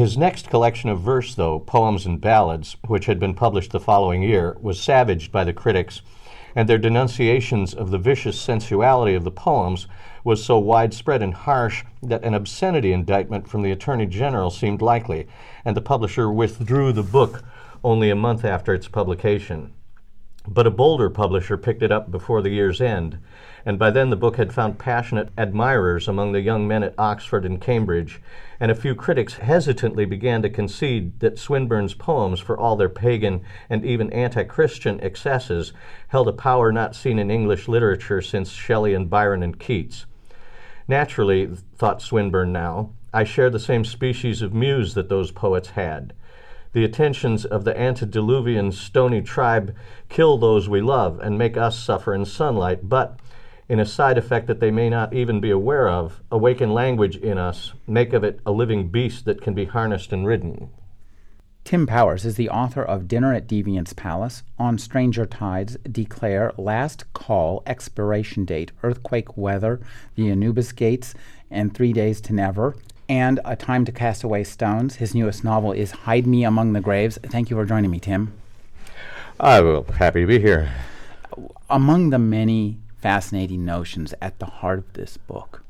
His next collection of verse, though, Poems and Ballads, which had been published the following year, was savaged by the critics, and their denunciations of the vicious sensuality of the poems was so widespread and harsh that an obscenity indictment from the Attorney General seemed likely, and the publisher withdrew the book only a month after its publication. But a bolder publisher picked it up before the year's end, and by then the book had found passionate admirers among the young men at Oxford and Cambridge, and a few critics hesitantly began to concede that Swinburne's poems, for all their pagan and even anti Christian excesses, held a power not seen in English literature since Shelley and Byron and Keats. Naturally, thought Swinburne now, I share the same species of muse that those poets had. The attentions of the antediluvian stony tribe kill those we love and make us suffer in sunlight, but in a side effect that they may not even be aware of, awaken language in us, make of it a living beast that can be harnessed and ridden. Tim Powers is the author of Dinner at Deviant's Palace, On Stranger Tides, Declare, Last Call, Expiration Date, Earthquake Weather, The Anubis Gates, and Three Days to Never, and A Time to Cast Away Stones. His newest novel is Hide Me Among the Graves. Thank you for joining me, Tim. I'm happy to be here. Among the many fascinating notions at the heart of this book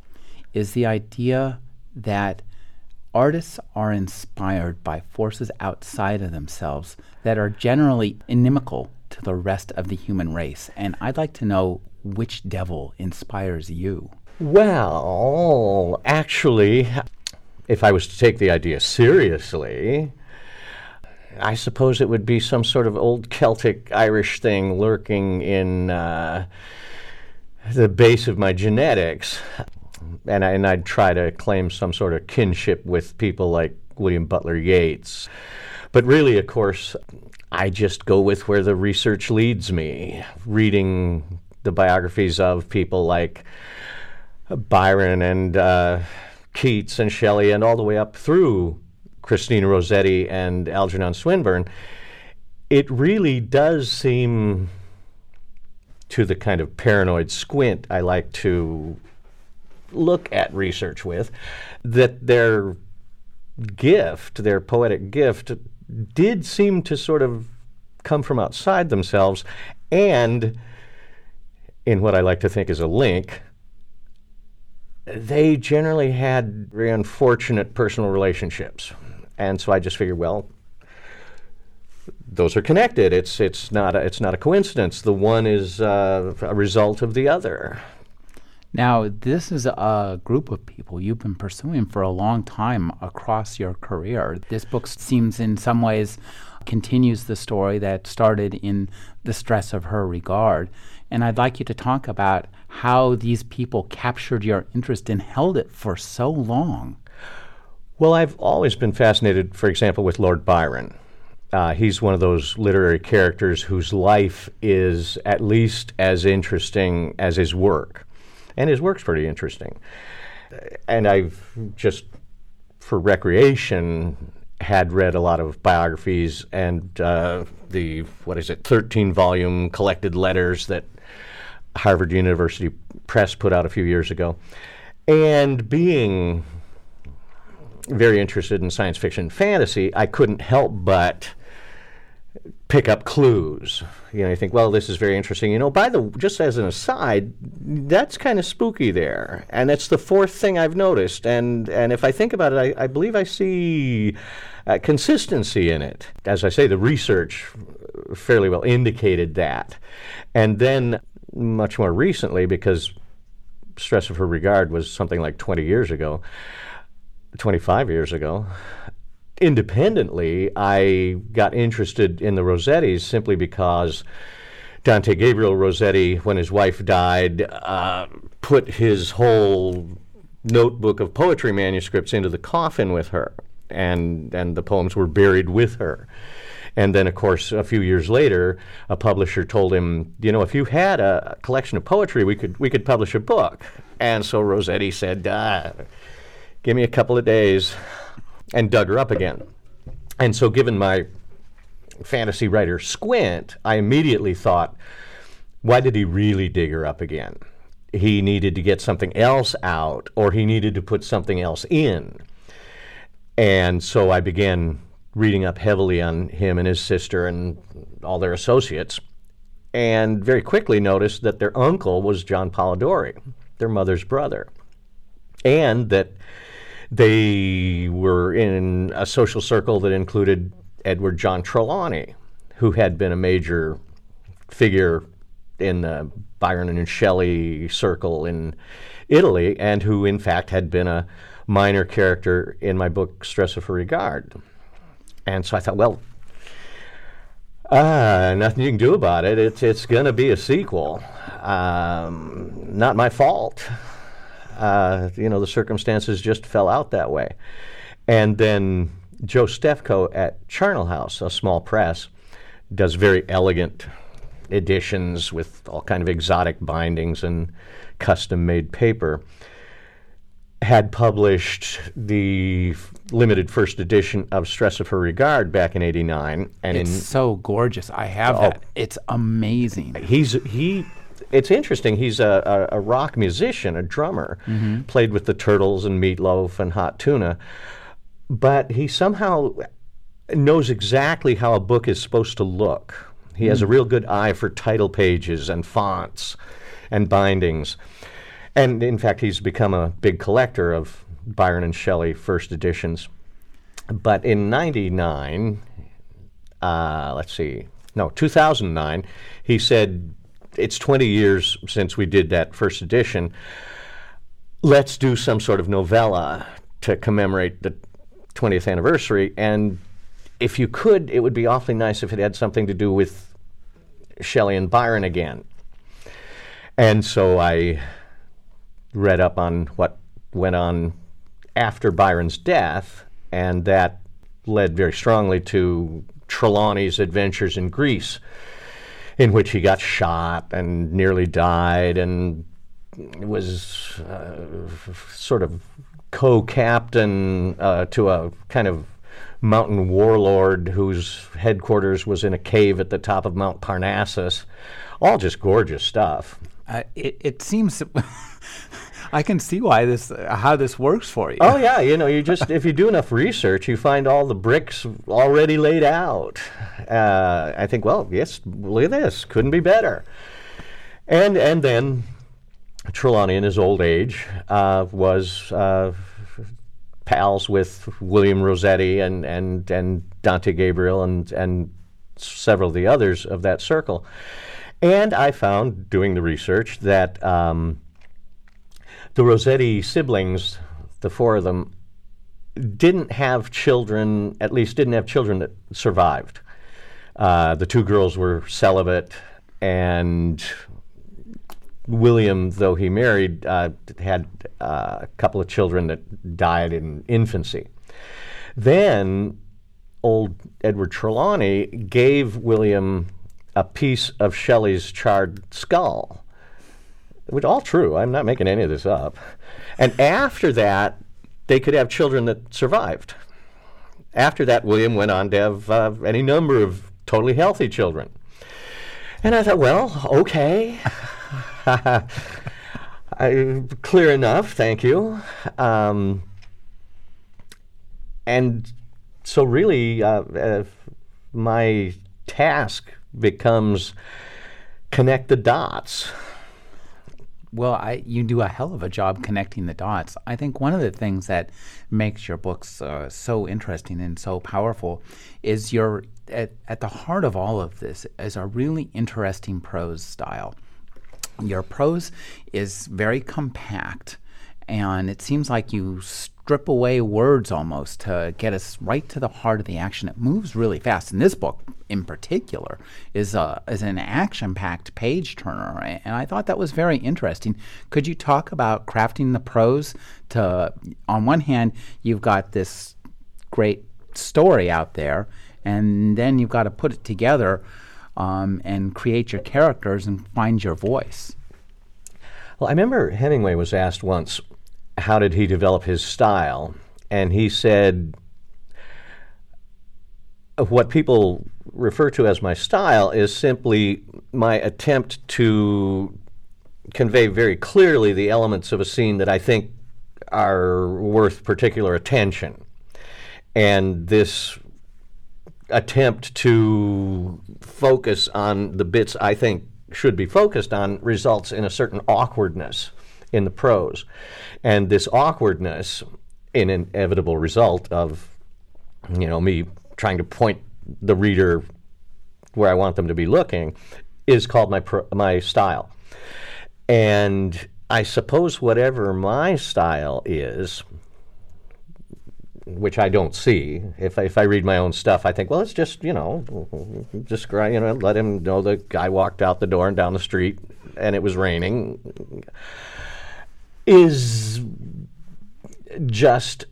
is the idea that artists are inspired by forces outside of themselves that are generally inimical to the rest of the human race. And I'd like to know which devil inspires you. Well, actually, if I was to take the idea seriously, I suppose it would be some sort of old Celtic Irish thing lurking in. Uh, the base of my genetics. And, I, and I'd try to claim some sort of kinship with people like William Butler Yeats. But really, of course, I just go with where the research leads me, reading the biographies of people like Byron and uh, Keats and Shelley, and all the way up through Christina Rossetti and Algernon Swinburne. It really does seem to the kind of paranoid squint I like to look at research with, that their gift, their poetic gift, did seem to sort of come from outside themselves and in what I like to think is a link, they generally had very unfortunate personal relationships. And so I just figured, well, those are connected. It's it's not a, it's not a coincidence. The one is uh, a result of the other. Now, this is a group of people you've been pursuing for a long time across your career. This book seems, in some ways, continues the story that started in The Stress of Her Regard. And I'd like you to talk about how these people captured your interest and held it for so long. Well, I've always been fascinated, for example, with Lord Byron. Uh, he's one of those literary characters whose life is at least as interesting as his work. And his work's pretty interesting. And I've just, for recreation, had read a lot of biographies and uh, the, what is it, 13 volume collected letters that Harvard University Press put out a few years ago. And being very interested in science fiction and fantasy, I couldn't help but pick up clues. You know, you think, well, this is very interesting. You know, by the just as an aside, that's kind of spooky there, and it's the fourth thing I've noticed. And and if I think about it, I, I believe I see uh, consistency in it. As I say, the research fairly well indicated that, and then much more recently, because stress of her regard was something like 20 years ago. 25 years ago, independently, I got interested in the Rossettis simply because Dante Gabriel Rossetti, when his wife died, uh, put his whole notebook of poetry manuscripts into the coffin with her, and and the poems were buried with her. And then, of course, a few years later, a publisher told him, you know, if you had a collection of poetry, we could we could publish a book. And so Rossetti said, ah, "Give me a couple of days," and dug her up again. And so, given my fantasy writer squint, I immediately thought, why did he really dig her up again? He needed to get something else out, or he needed to put something else in. And so I began reading up heavily on him and his sister and all their associates, and very quickly noticed that their uncle was John Polidori, their mother's brother, and that they were in a social circle that included Edward John Trelawny, who had been a major figure in the Byron and Shelley circle in Italy, and who in fact had been a minor character in my book Stress of Regard. And so I thought, well, uh, nothing you can do about it. It's it's going to be a sequel. Um, not my fault. Uh, you know, the circumstances just fell out that way. And then Joe Stefko at Charnel House, a small press, does very elegant editions with all kind of exotic bindings and custom-made paper. Had published the limited first edition of Stress of Her Regard back in '89, and it's in, so gorgeous. I have oh, that. It's amazing. He's he it's interesting. He's a, a, a, rock musician, a drummer, mm-hmm. played with the Turtles and Meatloaf and Hot Tuna but he somehow knows exactly how a book is supposed to look. He has a hmm. real good eye for title pages and fonts and bindings. And in fact, he's become a big collector of Byron and Shelley first editions. But in 99, uh, let's see, no, 2009, he said, It's 20 years since we did that first edition. Let's do some sort of novella to commemorate the 20th anniversary. And if you could, it would be awfully nice if it had something to do with Shelley and Byron again. And so I read up on what went on after Byron's death, and that led very strongly to Trelawny's adventures in Greece, in which he got shot and nearly died and was uh, sort of co-captain uh, to a kind of mountain warlord whose headquarters was in a cave at the top of Mount Parnassus. All just gorgeous stuff. Uh, it, it seems. I can see why this, uh, how this works for you. Oh yeah, you know, you just if you do enough research, you find all the bricks already laid out. Uh, I think, well, yes, look at this, couldn't be better. And and then Trelawny, in his old age, uh, was uh, pals with William Rossetti and, and, and Dante Gabriel and, and several of the others of that circle. And I found, doing the research, that um, the Rossetti siblings, the four of them, didn't have children, at least didn't have children that survived. Uh, the two girls were celibate, and William, though he married, uh, had uh, a couple of children that died in infancy. Then old Edward Trelawny gave William a piece of Shelley's charred skull. Which all true. I'm not making any of this up. And after that, they could have children that survived. After that, William went on to have uh, any number of totally healthy children. And I thought, well, okay. I, clear enough, thank you. Um, and so, really, uh, uh, my task becomes connect the dots. Well, I, you do a hell of a job connecting the dots. I think one of the things that makes your books uh, so interesting and so powerful is your at, at the heart of all of this is a really interesting prose style. Your prose is very compact, and it seems like you strip away words almost to get us right to the heart of the action. It moves really fast. And this book, in particular, is a is an action-packed page turner, and I thought that was very interesting. Could you talk about crafting the prose? To on one hand, you've got this great story out there, and then you've got to put it together um, and create your characters and find your voice. Well, I remember Hemingway was asked once, how did he develop his style? And he said, what people refer to as my style is simply my attempt to convey very clearly the elements of a scene that I think are worth particular attention. And this attempt to focus on the bits I think should be focused on results in a certain awkwardness in the prose. And this awkwardness, an inevitable result of, you know, me trying to point the reader where I want them to be looking, is called my pro- my style. And I suppose whatever my style is, which I don't see. If I, if I read my own stuff, I think, well, it's just you know, just you know, let him know the guy walked out the door and down the street, and it was raining. Is just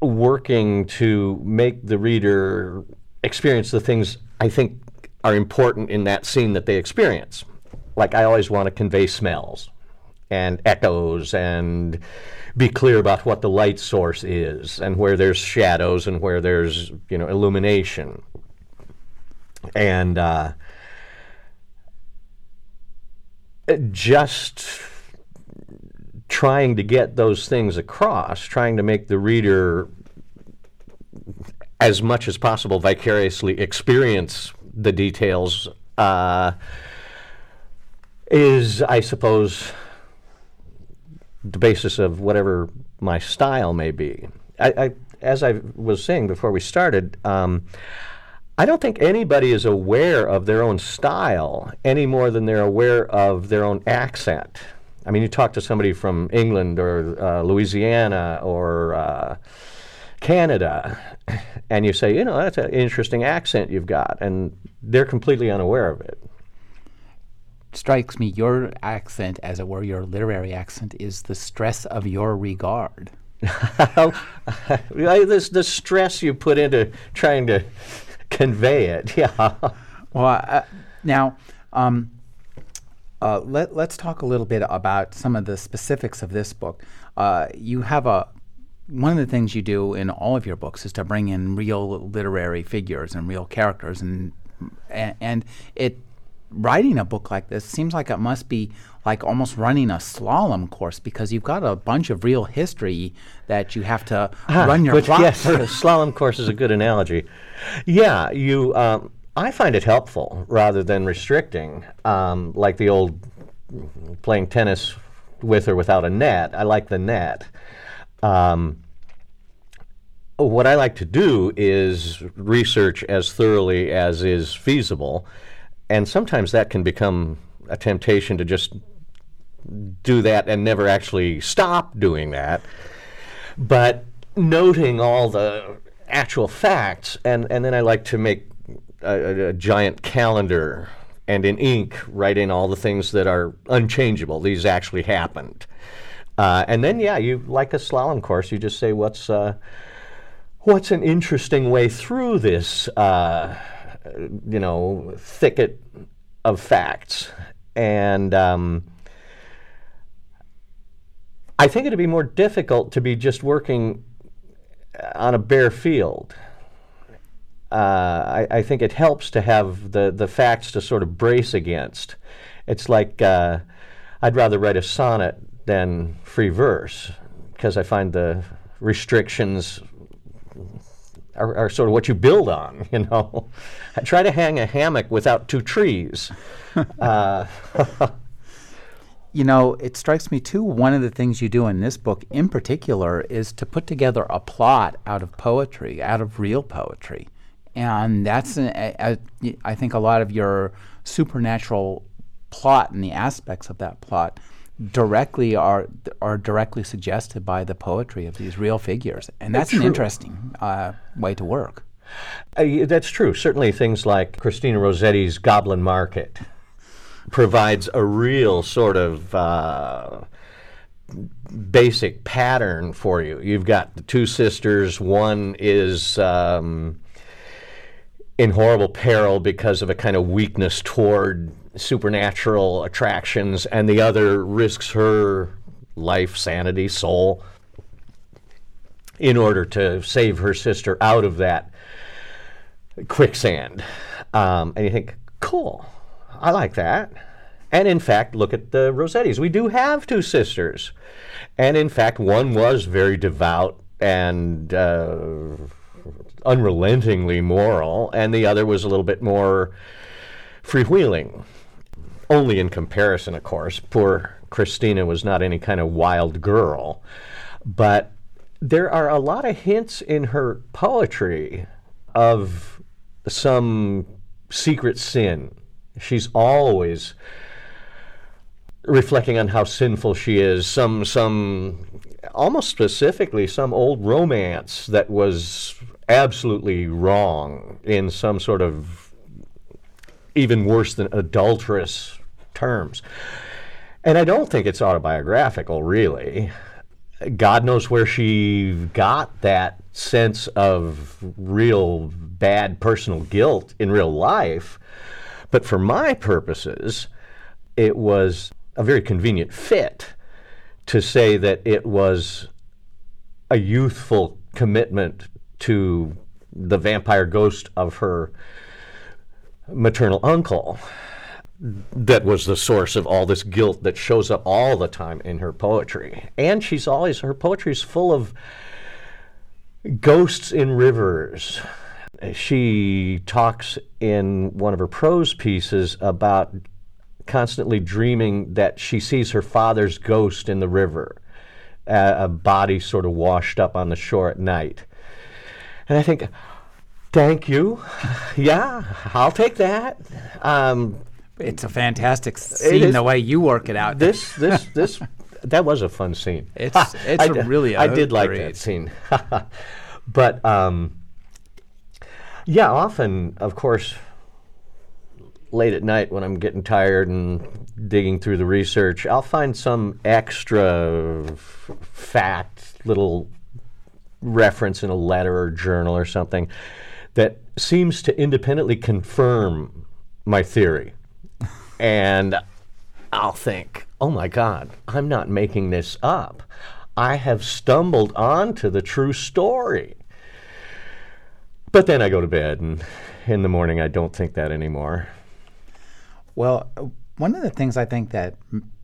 working to make the reader experience the things I think are important in that scene that they experience. Like I always want to convey smells and echoes and be clear about what the light source is and where there's shadows and where there's you know illumination and uh, just trying to get those things across trying to make the reader as much as possible vicariously experience the details uh, is i suppose the basis of whatever my style may be. I, I as I was saying before we started, um, I don't think anybody is aware of their own style any more than they're aware of their own accent. I mean, you talk to somebody from England or uh, Louisiana or uh, Canada, and you say, you know, that's an interesting accent you've got, and they're completely unaware of it strikes me your accent, as it were, your literary accent, is the stress of your regard. this the stress you put into trying to convey it. Yeah. Well, uh, now um, uh, let let's talk a little bit about some of the specifics of this book. Uh, you have a one of the things you do in all of your books is to bring in real literary figures and real characters, and and, and it writing a book like this seems like it must be like almost running a slalom course because you've got a bunch of real history that you have to ah, run your plot yes, a slalom course is a good analogy. Yeah, you. Um, I find it helpful rather than restricting, um, like the old playing tennis with or without a net. I like the net. Um, what I like to do is research as thoroughly as is feasible and sometimes that can become a temptation to just do that and never actually stop doing that. But noting all the actual facts, and, and then I like to make a, a, giant calendar and in ink write in all the things that are unchangeable. These actually happened. Uh, and then, yeah, you like a slalom course. You just say, "What's uh, what's an interesting way through this uh, you know, thicket of facts. And um, I think it'd be more difficult to be just working on a bare field. Uh, I, I, think it helps to have the, the facts to sort of brace against. It's like uh, I'd rather write a sonnet than free verse because I find the restrictions are, are, sort of what you build on, you know. I try to hang a hammock without two trees. uh, you know, it strikes me too, one of the things you do in this book in particular is to put together a plot out of poetry, out of real poetry. And that's, a, a, I think, a lot of your supernatural plot and the aspects of that plot directly are are directly suggested by the poetry of these real figures, and that's an interesting uh, way to work. Uh, that's true. Certainly, things like Christina Rossetti's Goblin Market provides a real sort of uh, basic pattern for you. You've got the two sisters. One is um, in horrible peril because of a kind of weakness toward supernatural attractions, and the other risks her life, sanity, soul in order to save her sister out of that quicksand. Um, and you think, cool, I like that. And in fact, look at the Rossettis. We do have two sisters. And in fact, one was very devout and uh, unrelentingly moral, and the other was a little bit more freewheeling. Only in comparison, of course. Poor Christina was not any kind of wild girl. But there are a lot of hints in her poetry of some secret sin. She's always reflecting on how sinful she is, some some almost specifically some old romance that was absolutely wrong in some sort of even worse than adulterous terms. And I don't think it's autobiographical, really. God knows where she got that sense of real bad personal guilt in real life. But for my purposes, it was a very convenient fit to say that it was a youthful commitment to the vampire ghost of her maternal uncle that was the source of all this guilt that shows up all the time in her poetry. And she's always, her poetry is full of ghosts in rivers. She talks in one of her prose pieces about constantly dreaming that she sees her father's ghost in the river, a body sort of washed up on the shore at night. And I think, thank you. yeah, I'll take that. Um, it's a fantastic scene the way you work it out. This this this that was a fun scene. It's it's a really I did like that scene. but um, yeah, often of course late at night when I'm getting tired and digging through the research, I'll find some extra f- fact, little reference in a letter or journal or something that seems to independently confirm my theory and I'll think, oh my God, I'm not making this up. I have stumbled onto the true story. But then I go to bed, and in the morning, I don't think that anymore. Well, one of the things I think that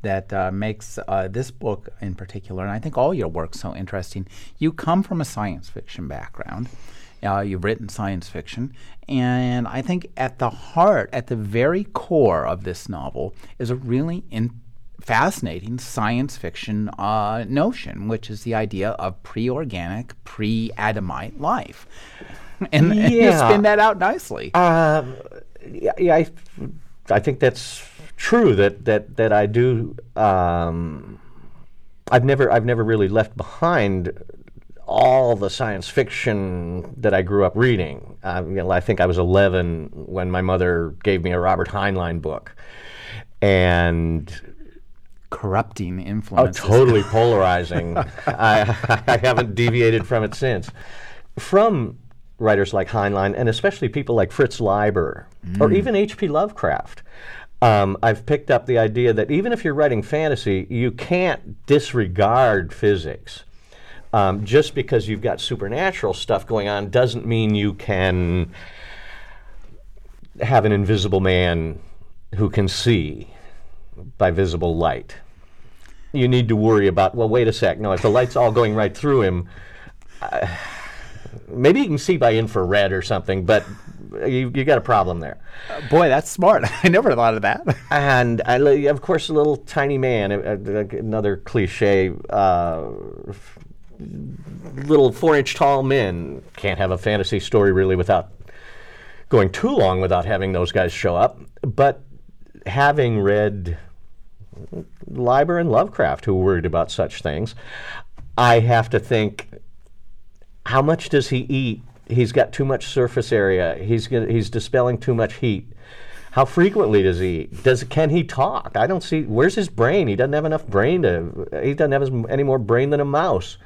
that uh, makes uh, this book in particular, and I think all your work so interesting, you come from a science fiction background. Uh, you've written science fiction, and I think at the heart, at the very core of this novel, is a really in- fascinating science fiction uh, notion, which is the idea of pre-organic, pre-Adamite life, and, yeah. and, you spin that out nicely. Um, yeah, yeah I, I think that's true. That that that I do. Um, I've never I've never really left behind all the science fiction that I grew up reading. Uh, you know, I think I was 11 when my mother gave me a Robert Heinlein book, and corrupting influence. Oh, totally polarizing. I, I haven't deviated from it since. From writers like Heinlein, and especially people like Fritz Leiber, mm. or even H.P. Lovecraft. Um, I've picked up the idea that even if you're writing fantasy, you can't disregard physics. Um, just because you've got supernatural stuff going on doesn't mean you can have an invisible man who can see by visible light. You need to worry about, well, wait a sec. No, if the light's all going right through him, uh, maybe you can see by infrared or something, but you, you got a problem there. Uh, boy, that's smart. I never thought of that. and I, of course, a little tiny man, another cliche. Uh, little four inch tall men can't have a fantasy story really without going too long without having those guys show up. But having read Leiber and Lovecraft, who worried about such things, I have to think how much does he eat? He's got too much surface area. He's he's dispelling too much heat. How frequently does he eat? Does can he talk? I don't see. Where's his brain? He doesn't have enough brain to. He doesn't have any more brain than a mouse.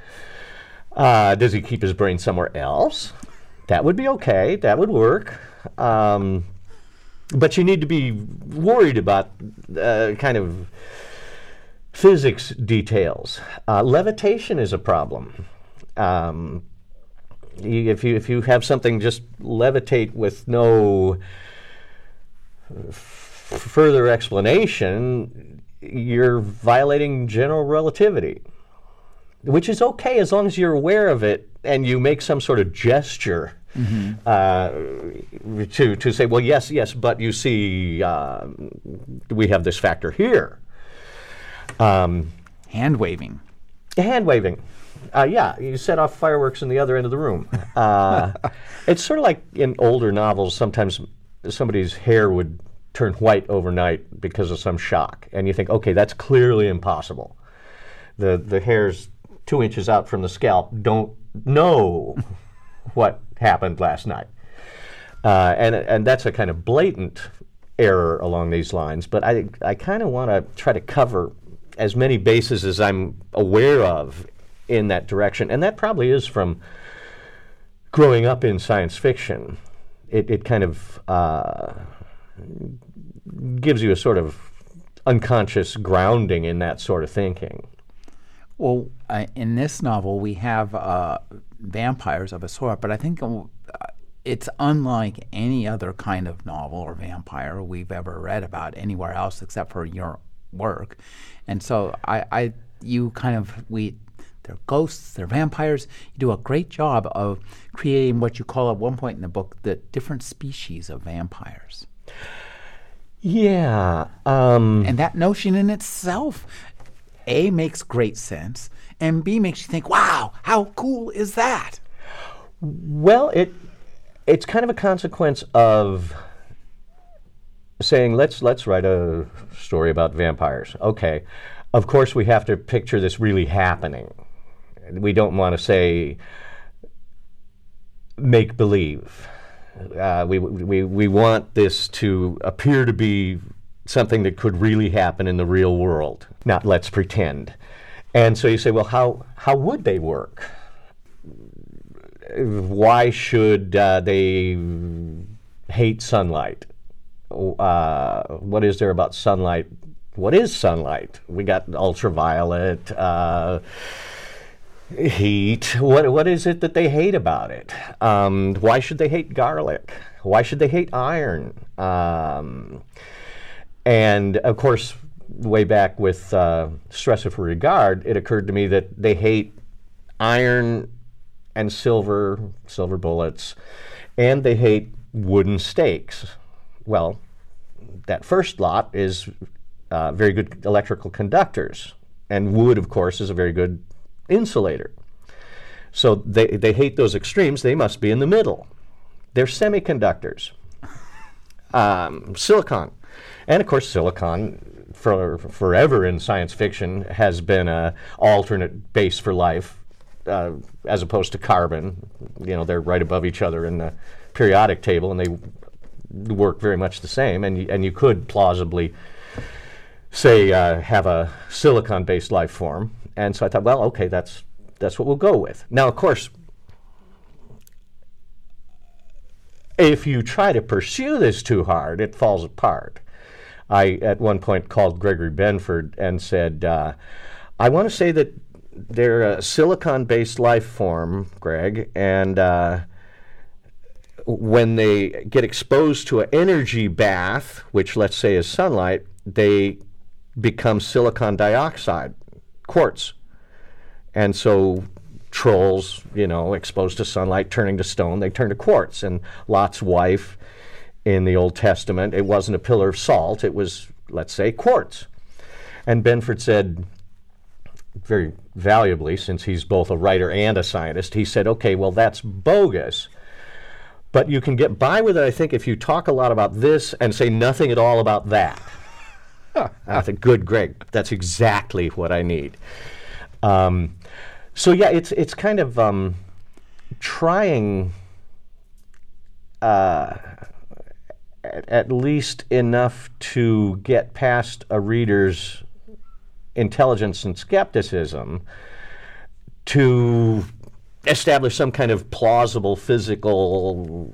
Uh, does he keep his brain somewhere else? that would be okay. That would work. Um, but you need to be worried about uh, kind of physics details. Uh, levitation is a problem. Um, you, if you if you have something just levitate with no further explanation, you're violating general relativity, which is okay as long as you're aware of it and you make some sort of gesture. Mm-hmm. Uh, to to say, well, yes, yes, but you see, uh, we have this factor here. Um, hand waving. Hand waving. Uh, yeah, you set off fireworks in the other end of the room. Uh, it's sort of like in older novels, sometimes somebody's hair would turn white overnight because of some shock. And you think, okay, that's clearly impossible. The, the hairs two inches out from the scalp don't know what happened last night. Uh, and, and that's a kind of blatant error along these lines. But I, I kind of want to try to cover as many bases as I'm aware of in that direction. And that probably is from growing up in science fiction. It, it kind of uh, gives you a sort of unconscious grounding in that sort of thinking. Well, uh, in this novel, we have uh, vampires of a sort, but I think uh, it's unlike any other kind of novel or vampire we've ever read about anywhere else except for your work. And so I, I you kind of we they're ghosts, they're vampires. You do a great job of creating what you call at one point in the book the different species of vampires. Yeah. Um, and that notion in itself, A, makes great sense, and B, makes you think, wow, how cool is that? Well, it it's kind of a consequence of saying let's let's write a story about vampires. Okay. Of course we have to picture this really happening we don't want to say make believe. Uh, we, we, we want this to appear to be something that could really happen in the real world, not let's pretend. And so you say, well, how, how would they work? Why should uh, they hate sunlight? Uh, what is there about sunlight? What is sunlight? We got ultraviolet uh, heat. What what is it that they hate about it? Um, why should they hate garlic? Why should they hate iron? Um, and of course, way back with uh, Stress for Regard, it occurred to me that they hate iron and silver, silver bullets, and they hate wooden stakes. Well, that first lot is uh, very good electrical conductors, and wood, of course, is a very good insulator. So they, they hate those extremes. They must be in the middle. They're semiconductors, um, silicon. And of course, silicon, for forever in science fiction, has been an alternate base for life uh, as opposed to carbon. You know, they're right above each other in the periodic table, and they work very much the same. And, y- and you could plausibly say uh, have a silicon based life form and so I thought, well, okay, that's that's what we'll go with. Now, of course, if you try to pursue this too hard, it falls apart. I at one point called Gregory Benford and said, uh, I want to say that they're a silicon-based life form, Greg, and uh, when they get exposed to an energy bath, which let's say is sunlight, they become silicon dioxide quartz. And so trolls, you know, exposed to sunlight, turning to stone, they turn to quartz. And Lot's wife in the Old Testament, it wasn't a pillar of salt, it was, let's say, quartz. And Benford said, very valuably, since he's both a writer and a scientist, he said, okay, well, that's bogus. But you can get by with it, I think, if you talk a lot about this and say nothing at all about that. I think, good, Greg, that's exactly what I need. Um, so yeah, it's it's kind of um, trying uh, at, at, least enough to get past a reader's intelligence and skepticism to establish some kind of plausible physical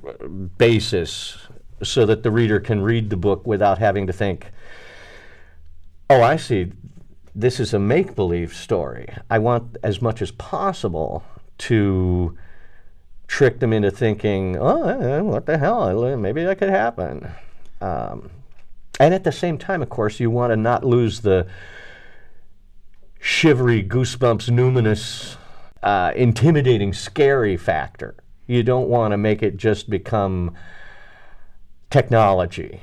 basis so that the reader can read the book without having to think, oh, I see, this is a make believe story. I want as much as possible to trick them into thinking, oh, what the hell, maybe that could happen. Um, and at the same time, of course, you want to not lose the shivery, goosebumps, numinous, uh, intimidating, scary factor. You don't want to make it just become technology.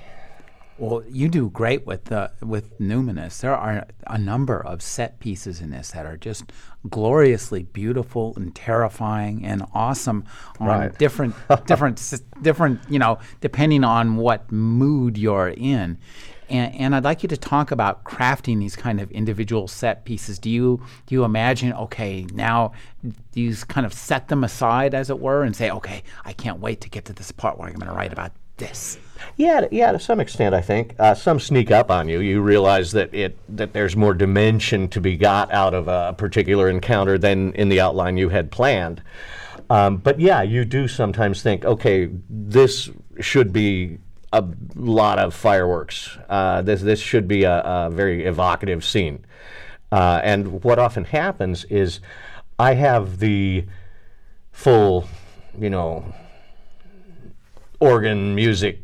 Well, you do great with the with Numinous. There are a number of set pieces in this that are just gloriously beautiful and terrifying and awesome on Right. different different different you know depending on what mood you're in. And, and I'd like you to talk about crafting these kind of individual set pieces. Do you do you imagine okay now do you kind of set them aside as it were and say okay I can't wait to get to this part where I'm going to write about this. Yeah, yeah, to some extent, I think. Uh, some sneak up on you. You realize that it that there's more dimension to be got out of a particular encounter than in the outline you had planned. Um, but yeah, you do sometimes think, okay, this should be a lot of fireworks. Uh, this this should be a, a very evocative scene. Uh, and what often happens is, I have the full, you know, organ music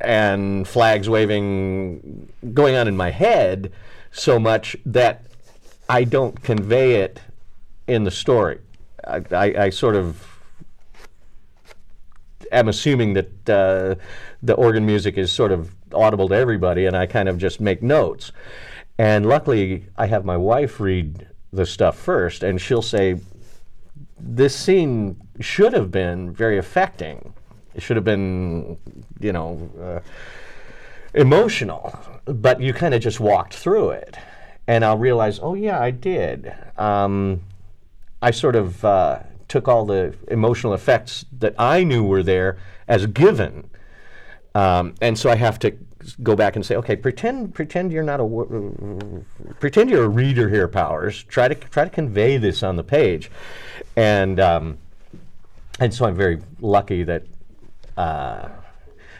and flags waving going on in my head so much that I don't convey it in the story. I, I, I sort of am assuming that uh, the organ music is sort of audible to everybody, and I kind of just make notes. And luckily, I have my wife read the stuff first, and she'll say, This scene should have been very affecting. It should have been, you know, uh, emotional, but you kind of just walked through it. And I'll realize, oh, yeah, I did. Um, I sort of uh, took all the emotional effects that I knew were there as given. Um, and so I have to go back and say, okay, pretend pretend you're not a wo- pretend you're a reader here, Powers. Try to try to convey this on the page, and um, and so I'm very lucky that uh,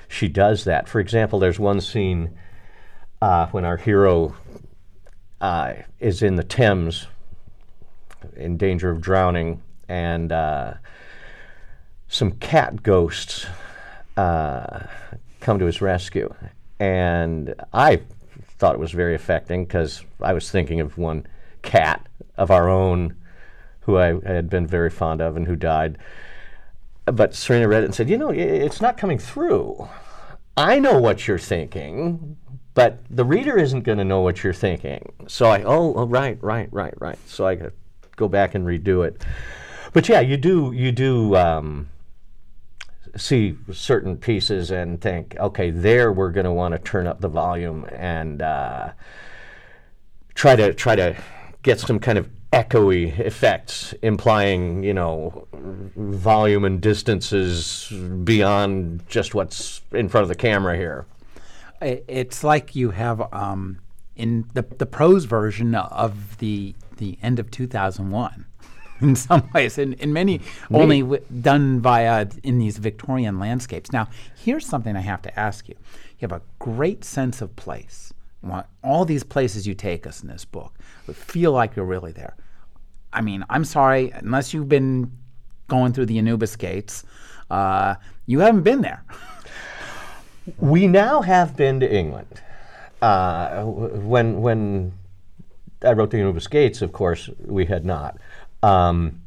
she does that. For example, there's one scene uh, when our hero uh, is in the Thames in danger of drowning, and uh, some cat ghosts uh, come to his rescue. And I thought it was very affecting because I was thinking of one cat of our own who I had been very fond of and who died. But Serena read it and said, You know, it's not coming through. I know what you're thinking, but the reader isn't going to know what you're thinking. So I, oh, oh, right, right, right, right. So I go back and redo it. But yeah, you do, you do um, see certain pieces and think, okay, there we're going to want to turn up the volume and uh, try to try to get some kind of echoey effects, implying you know volume and distances beyond just what's in front of the camera here. It's like you have um, in the the prose version of the the end of 2001. In some ways, in, in many only w- done via in these Victorian landscapes. Now, here's something I have to ask you. You have a great sense of place. Want all these places you take us in this book would feel like you're really there. I mean, I'm sorry, unless you've been going through the Anubis gates, uh, you haven't been there. We now have been to England. Uh, when when I wrote the Anubis Gates, of course, we had not. Um,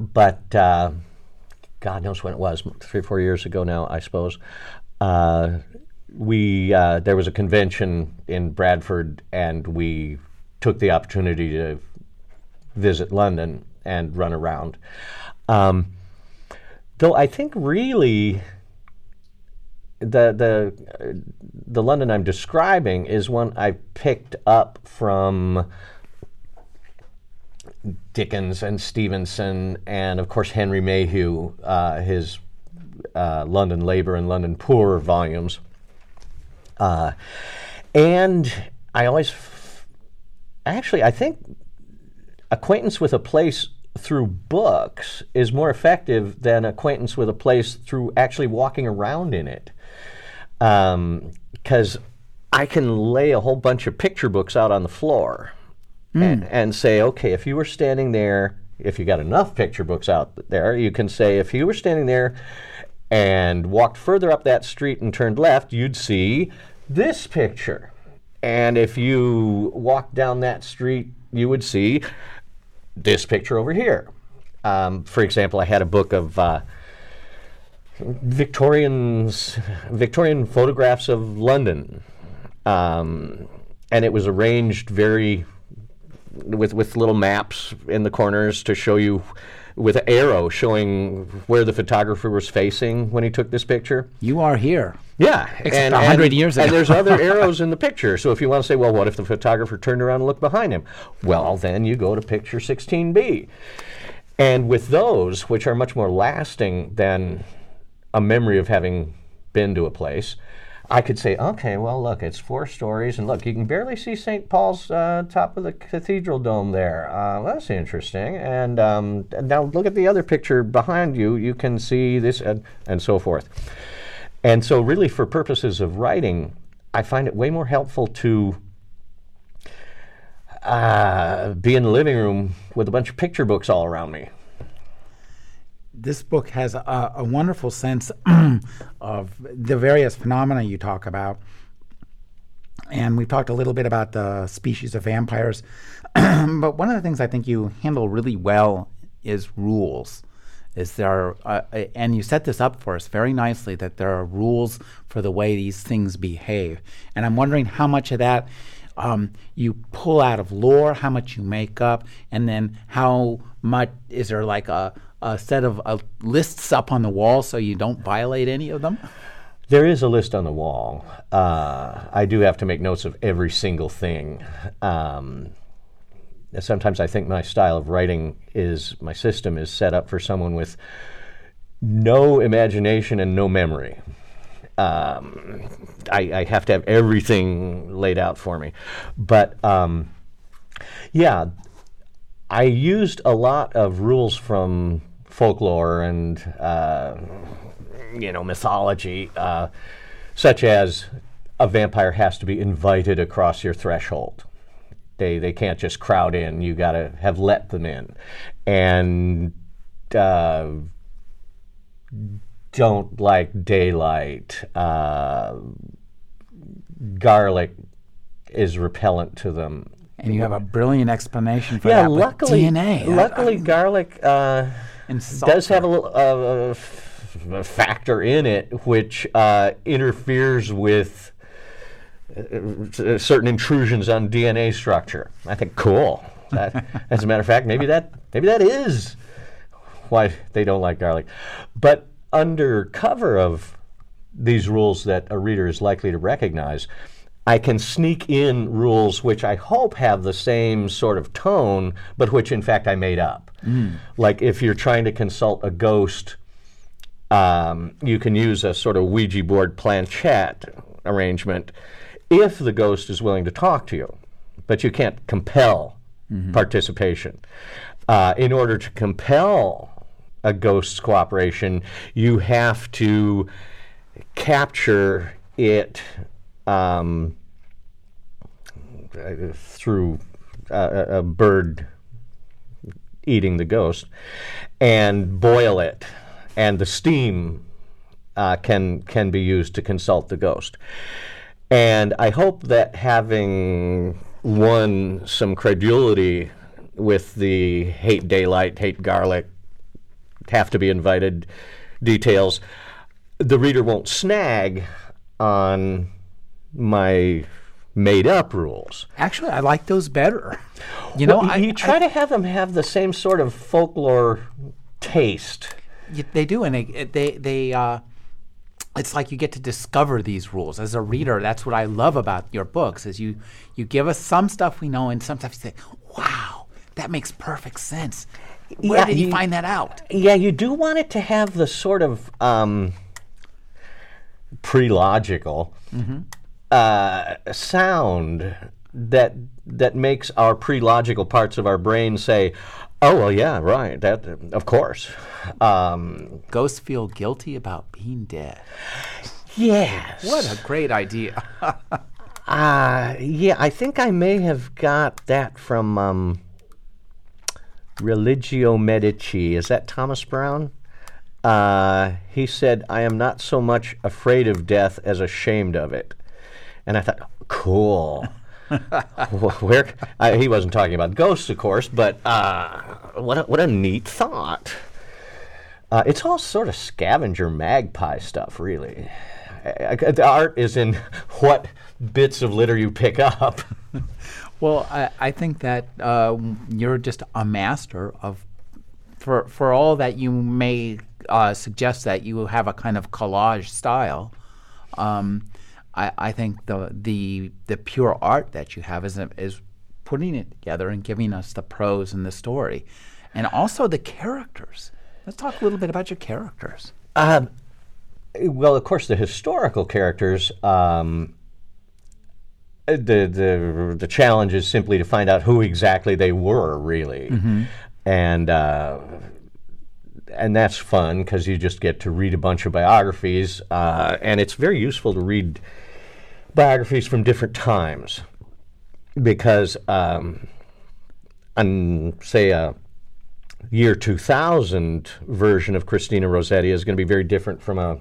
but uh, God knows when it was, three or four years ago now, I suppose. Uh, we uh, there was a convention in Bradford, and we took the opportunity to visit London and run around. Um, though I think really the the the London I'm describing is one I picked up from Dickens and Stevenson, and of course Henry Mayhew, uh, his uh, London Labour and London Poor volumes. Uh, and I always, f- actually, I think acquaintance with a place through books is more effective than acquaintance with a place through actually walking around in it. Because I can lay a whole bunch of picture books out on the floor and, and say, okay, if you were standing there, if you got enough picture books out there, you can say, if you were standing there and walked further up that street and turned left, you'd see this picture. And if you walked down that street, you would see this picture over here. Um, for example, I had a book of uh, Victorians, Victorian photographs of London, um, and it was arranged very with with little maps in the corners to show you with an arrow showing where the photographer was facing when he took this picture. You are here. Yeah, Except 100 years ago. And there's other arrows in the picture. So if you want to say, well, what if the photographer turned around and looked behind him? Well, then you go to picture 16b. And with those, which are much more lasting than a memory of having been to a place, I could say, okay, well, look, it's four stories, and look, you can barely see St. Paul's uh, top of the cathedral dome there. Uh, that's interesting. And um, now look at the other picture behind you. You can see this, and, and so forth. And so, really, for purposes of writing, I find it way more helpful to uh, be in the living room with a bunch of picture books all around me. This book has a, a wonderful sense of the various phenomena you talk about. And we've talked a little bit about the species of vampires. but one of the things I think you handle really well is rules. Is there, uh, uh, and you set this up for us very nicely that there are rules for the way these things behave. And I'm wondering how much of that um, you pull out of lore, how much you make up, and then how much is there like a, a set of uh, lists up on the wall so you don't violate any of them? There is a list on the wall. Uh, I do have to make notes of every single thing. Um, sometimes I think my style of writing is my system is set up for someone with no imagination and no memory. Um, I, I, have to have everything laid out for me. But um, yeah, I used a lot of rules from folklore and uh, you know mythology, uh, such as a vampire has to be invited across your threshold. They they can't just crowd in. You got to have let them in, and uh, don't like daylight. Uh, garlic is repellent to them. And you have a brilliant explanation for yeah, that. Yeah, luckily, DNA. luckily, garlic uh, And salt does have a little uh, f- factor in it which uh, interferes with uh, certain intrusions on DNA structure. I think cool. That, as a matter of fact, maybe that maybe that is why they don't like garlic. But under cover of these rules that a reader is likely to recognize, I can sneak in rules which I hope have the same sort of tone, but which in fact I made up. Like if you're trying to consult a ghost, um, you can use a sort of Ouija board planchette arrangement if the ghost is willing to talk to you, but you can't compel participation. Uh, in order to compel a ghost's cooperation, you have to capture it um, through a a bird eating the ghost and boil it, and the steam uh, can can be used to consult the ghost. And I hope that having won some credulity with the hate daylight, hate garlic, have to be invited details, the reader won't snag on my made up rules. Actually, I like those better. You know, Well, I, you I- try to have them have the same sort of folklore taste. They do, and they they they. Uh, it's like you get to discover these rules as a reader. That's what I love about your books. Is you you give us some stuff we know, and some stuff you say, "Wow, that makes perfect sense." Where Yeah, did he you- find that out? Yeah, you do want it to have the sort of um, pre-logical uh, sound that that makes our pre-logical parts of our brain say, Oh well, yeah, right. That of course. Um, Ghosts feel guilty about being dead. yes. What a great idea. Uh, yeah, I think I may have got that from um, Religio Medici. Is that Thomas Browne? Uh, he said, I am not so much afraid of death as ashamed of it. And I thought, cool. Where uh, he wasn't talking about ghosts, of course, but uh, what a, what a neat thought. Uh, it's all sort of scavenger magpie stuff, really. I- I- the art is in what bits of litter you pick up. Well, I, I think that uh, you're just a master of, for for all that you may uh, suggest that you have a kind of collage style. Um, I, I think the the the pure art that you have is is putting it together and giving us the prose and the story, and also the characters. Let's talk a little bit about your characters. Um, well, of course, the historical characters. Um, the the the challenge is simply to find out who exactly they were, really, and uh, and that's fun because you just get to read a bunch of biographies, uh, and it's very useful to read biographies from different times because, um, on say a year 2000 version of Christina Rossetti is going to be very different from a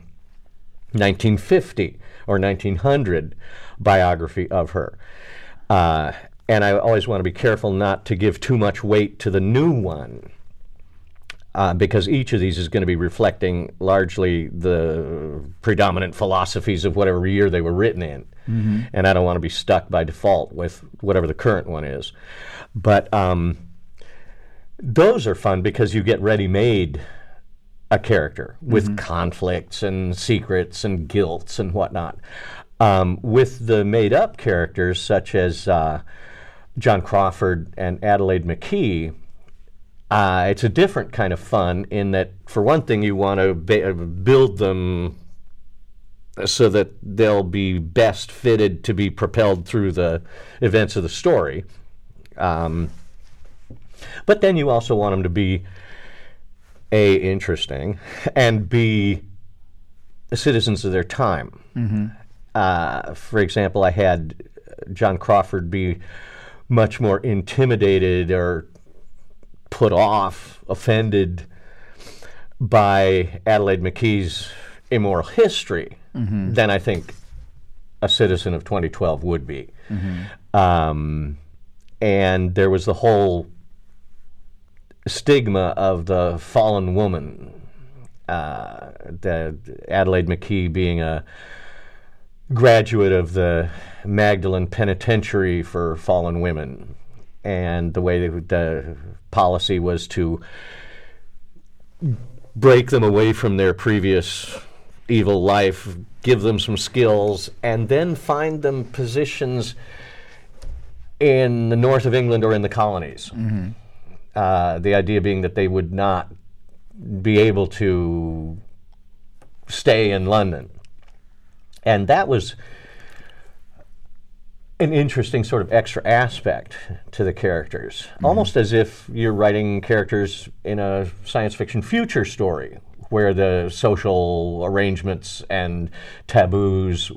1950 or 1900 biography of her. Uh, and I always want to be careful not to give too much weight to the new one. Uh, because each of these is going to be reflecting largely the predominant philosophies of whatever year they were written in. And I don't want to be stuck by default with whatever the current one is. But um, those are fun because you get ready made a character with conflicts and secrets and guilts and whatnot. Um, with the made up characters such as uh, John Crawford and Adelaide McKee, uh, it's a different kind of fun in that, for one thing, you want to ba- build them so that they'll be best fitted to be propelled through the events of the story. Um, but then you also want them to be a interesting and b citizens of their time. Uh, for example, I had John Crawford be much more intimidated or put off, offended by Adelaide McKee's immoral history than I think a citizen of 2012 would be. Um, and there was the whole stigma of the fallen woman. Uh, the Adelaide McKee being a graduate of the Magdalen Penitentiary for Fallen Women, and the way the policy was to break them away from their previous evil life, give them some skills, and then find them positions in the north of England or in the colonies. Uh, the idea being that they would not be able to stay in London. And that was an interesting sort of extra aspect to the characters, almost as if you're writing characters in a science fiction future story where the social arrangements and taboos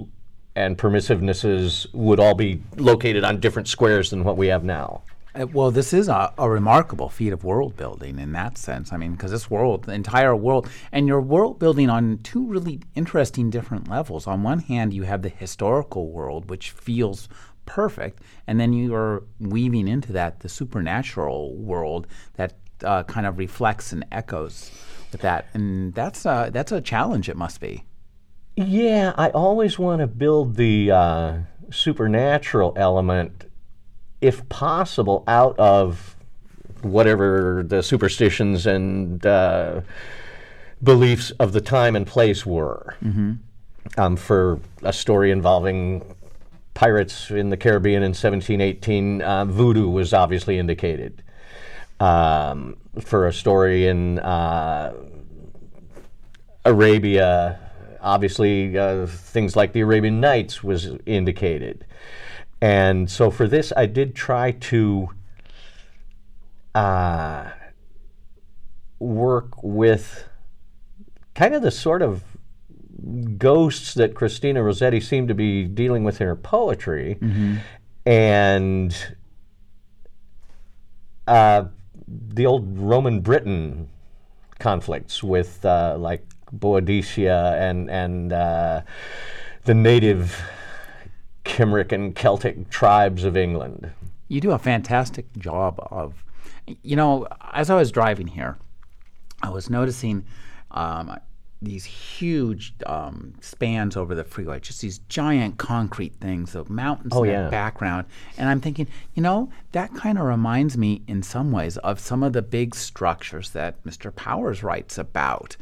and permissivenesses would all be located on different squares than what we have now. Uh, well, this is a, a remarkable feat of world building in that sense. I mean, because this world, the entire world, and you're world building on two really interesting different levels. On one hand, you have the historical world, which feels perfect, and then you are weaving into that the supernatural world that uh, kind of reflects and echoes with that, and that's a, that's a challenge. It must be. Yeah, I always want to build the uh, supernatural element, if possible, out of whatever the superstitions and uh, beliefs of the time and place were. Um, for a story involving pirates in the Caribbean in 1718, uh, voodoo was obviously indicated. Um, for a story in uh, Arabia, obviously uh, things like the Arabian Nights was indicated. And so for this, I did try to uh, work with kind of the sort of ghosts that Christina Rossetti seemed to be dealing with in her poetry, and uh, the old Roman Britain conflicts with uh, like Boadicea and and uh, the native Cymric and Celtic tribes of England. You do a fantastic job of, you know, as I was driving here, I was noticing um, these huge um, spans over the freeway, just these giant concrete things, the mountains Oh, in yeah. the background. And I'm thinking, you know, that kind of reminds me in some ways of some of the big structures that Mr. Powers writes about.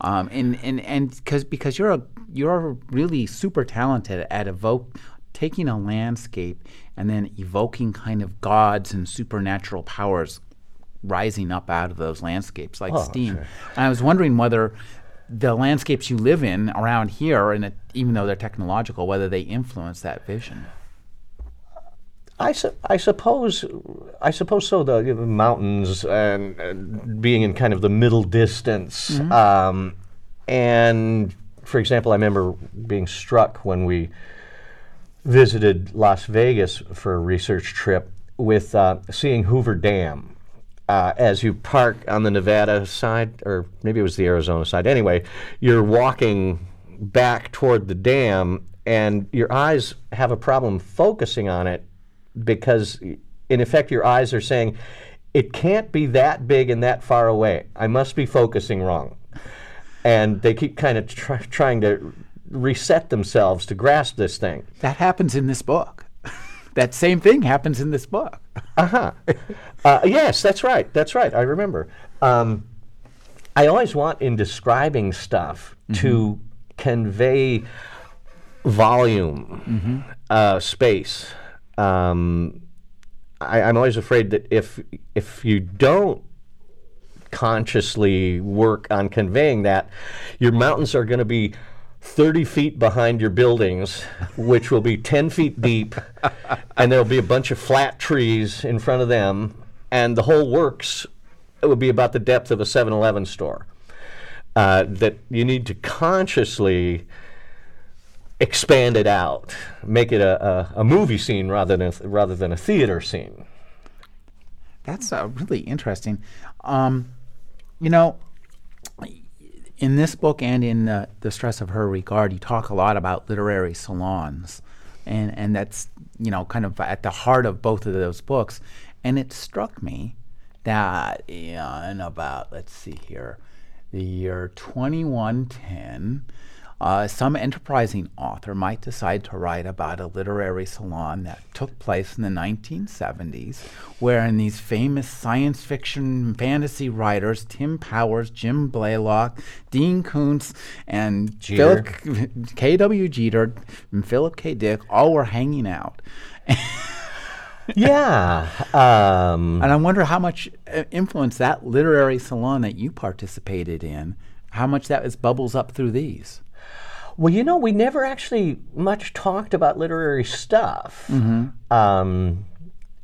Um, and and and cause, because you're a you're really super talented at evoke taking a landscape and then evoking kind of gods and supernatural powers rising up out of those landscapes like Oh, steam. sure. And I was wondering whether the landscapes you live in around here, and it, even though they're technological, whether they influence that vision. I, su- I suppose I suppose so. The, you know, mountains and, and being in kind of the middle distance, um, and for example, I remember being struck when we visited Las Vegas for a research trip with uh, seeing Hoover Dam. Uh, as you park on the Nevada side, or maybe it was the Arizona side. Anyway, you're walking back toward the dam, and your eyes have a problem focusing on it because, in effect, your eyes are saying, it can't be that big and that far away. I must be focusing wrong. And they keep kind of try trying to reset themselves to grasp this thing. That happens in this book. That same thing happens in this book. Uh-huh. uh, yes, that's right. That's right. I remember. Um, I always want in describing stuff to convey volume, uh, space. Um, I, I'm always afraid that if if you don't consciously work on conveying that, your mountains are going to be 30 feet behind your buildings, which will be 10 feet deep, and there'll be a bunch of flat trees in front of them, and the whole works would be about the depth of a 7 Eleven store. Uh, that you need to consciously expand it out, make it a, a, a movie scene rather than rather than a theater scene. That's uh, really interesting. Um, you know, in this book and in uh, The Stress of Her Regard, you talk a lot about literary salons. And, and that's, you know, kind of at the heart of both of those books. And it struck me that in about, let's see here, the year 2110, uh, some enterprising author might decide to write about a literary salon that took place in the 1970s, wherein these famous science fiction fantasy writers, Tim Powers, Jim Blaylock, Dean Koontz, and Jeter. Philip K.W. Jeter and Philip K. Dick all were hanging out. yeah. Um, And I wonder how much uh, influence that literary salon that you participated in, how much that is bubbles up through these. Well, you know, we never actually much talked about literary stuff. Um,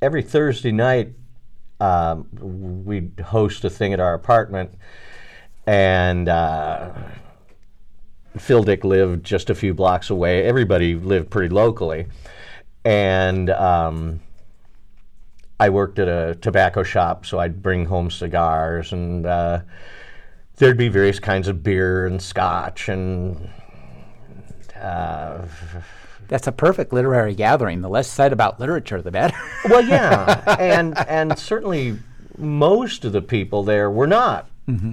every Thursday night, um, we'd host a thing at our apartment, and uh, Phil Dick lived just a few blocks away. Everybody lived pretty locally, and um, I worked at a tobacco shop, so I'd bring home cigars, and uh, there'd be various kinds of beer and scotch and uh, That's a perfect literary gathering. The less said about literature, the better. well, yeah, and and certainly most of the people there were not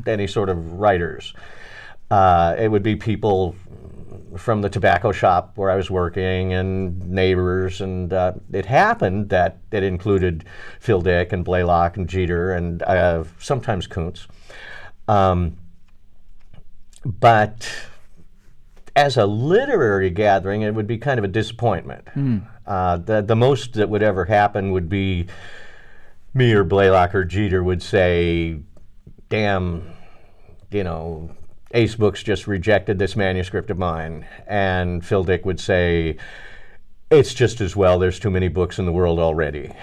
any sort of writers. Uh, it would be people from the tobacco shop where I was working and neighbors, and uh, it happened that it included Phil Dick and Blaylock and Jeter and uh, sometimes Koontz. Um, but as a literary gathering, it would be kind of a disappointment. Uh, the, the most that would ever happen would be me or Blaylock or Jeter would say, damn, you know, Ace Books just rejected this manuscript of mine. And Phil Dick would say, it's just as well, there's too many books in the world already.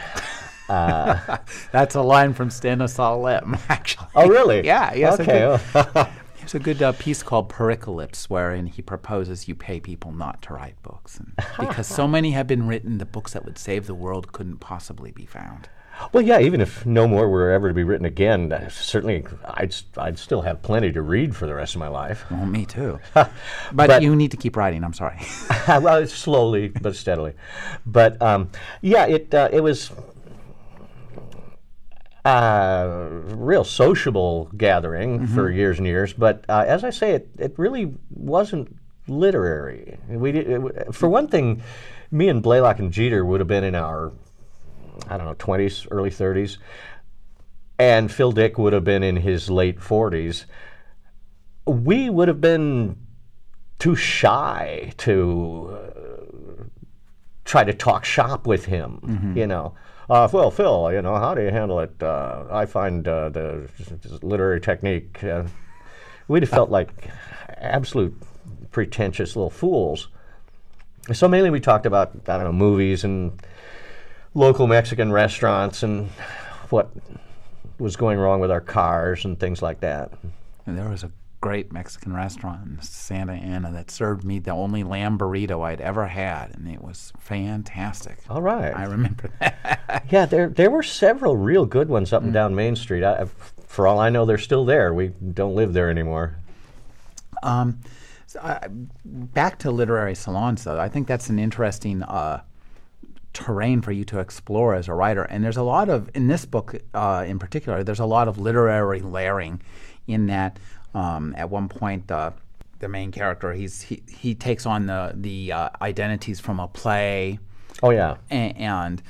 Uh, That's a line from Stanislaw Lem, actually. oh, really? Yeah, yes. Okay. There's a good uh, piece called Pericalypse, wherein he proposes you pay people not to write books. And because so many have been written, the books that would save the world couldn't possibly be found. well, yeah. Even if no more were ever to be written again, uh, certainly I'd I'd still have plenty to read for the rest of my life. Well, me too. but, But- you need to keep writing. I'm sorry. well, slowly but steadily. But um, yeah, it uh, it was uh, real sociable gathering for years and years. But uh, as I say, it it really wasn't literary. We did, it, for one thing, me and Blaylock and Jeter would have been in our I don't know twenties, early thirties, and Phil Dick would have been in his late forties. We would have been too shy to uh, try to talk shop with him. You know, uh, well, Phil, you know, how do you handle it? Uh, I find uh, the literary technique. Uh, we'd have felt like absolute pretentious little fools. So mainly we talked about I don't know movies and local Mexican restaurants and what was going wrong with our cars and things like that. And there was a great Mexican restaurant in Santa Ana that served me the only lamb burrito I'd ever had, and it was fantastic. All right. I remember that. Yeah, there there were several real good ones up and down Main Street. I, for all I know, they're still there. We don't live there anymore. Um, so I, back to literary salons, though. I think that's an interesting uh, terrain for you to explore as a writer. And there's a lot of, in this book uh, in particular, there's a lot of literary layering in that um, at one point, uh, the main character, he's, he, he takes on the, the uh, identities from a play Oh yeah, and, and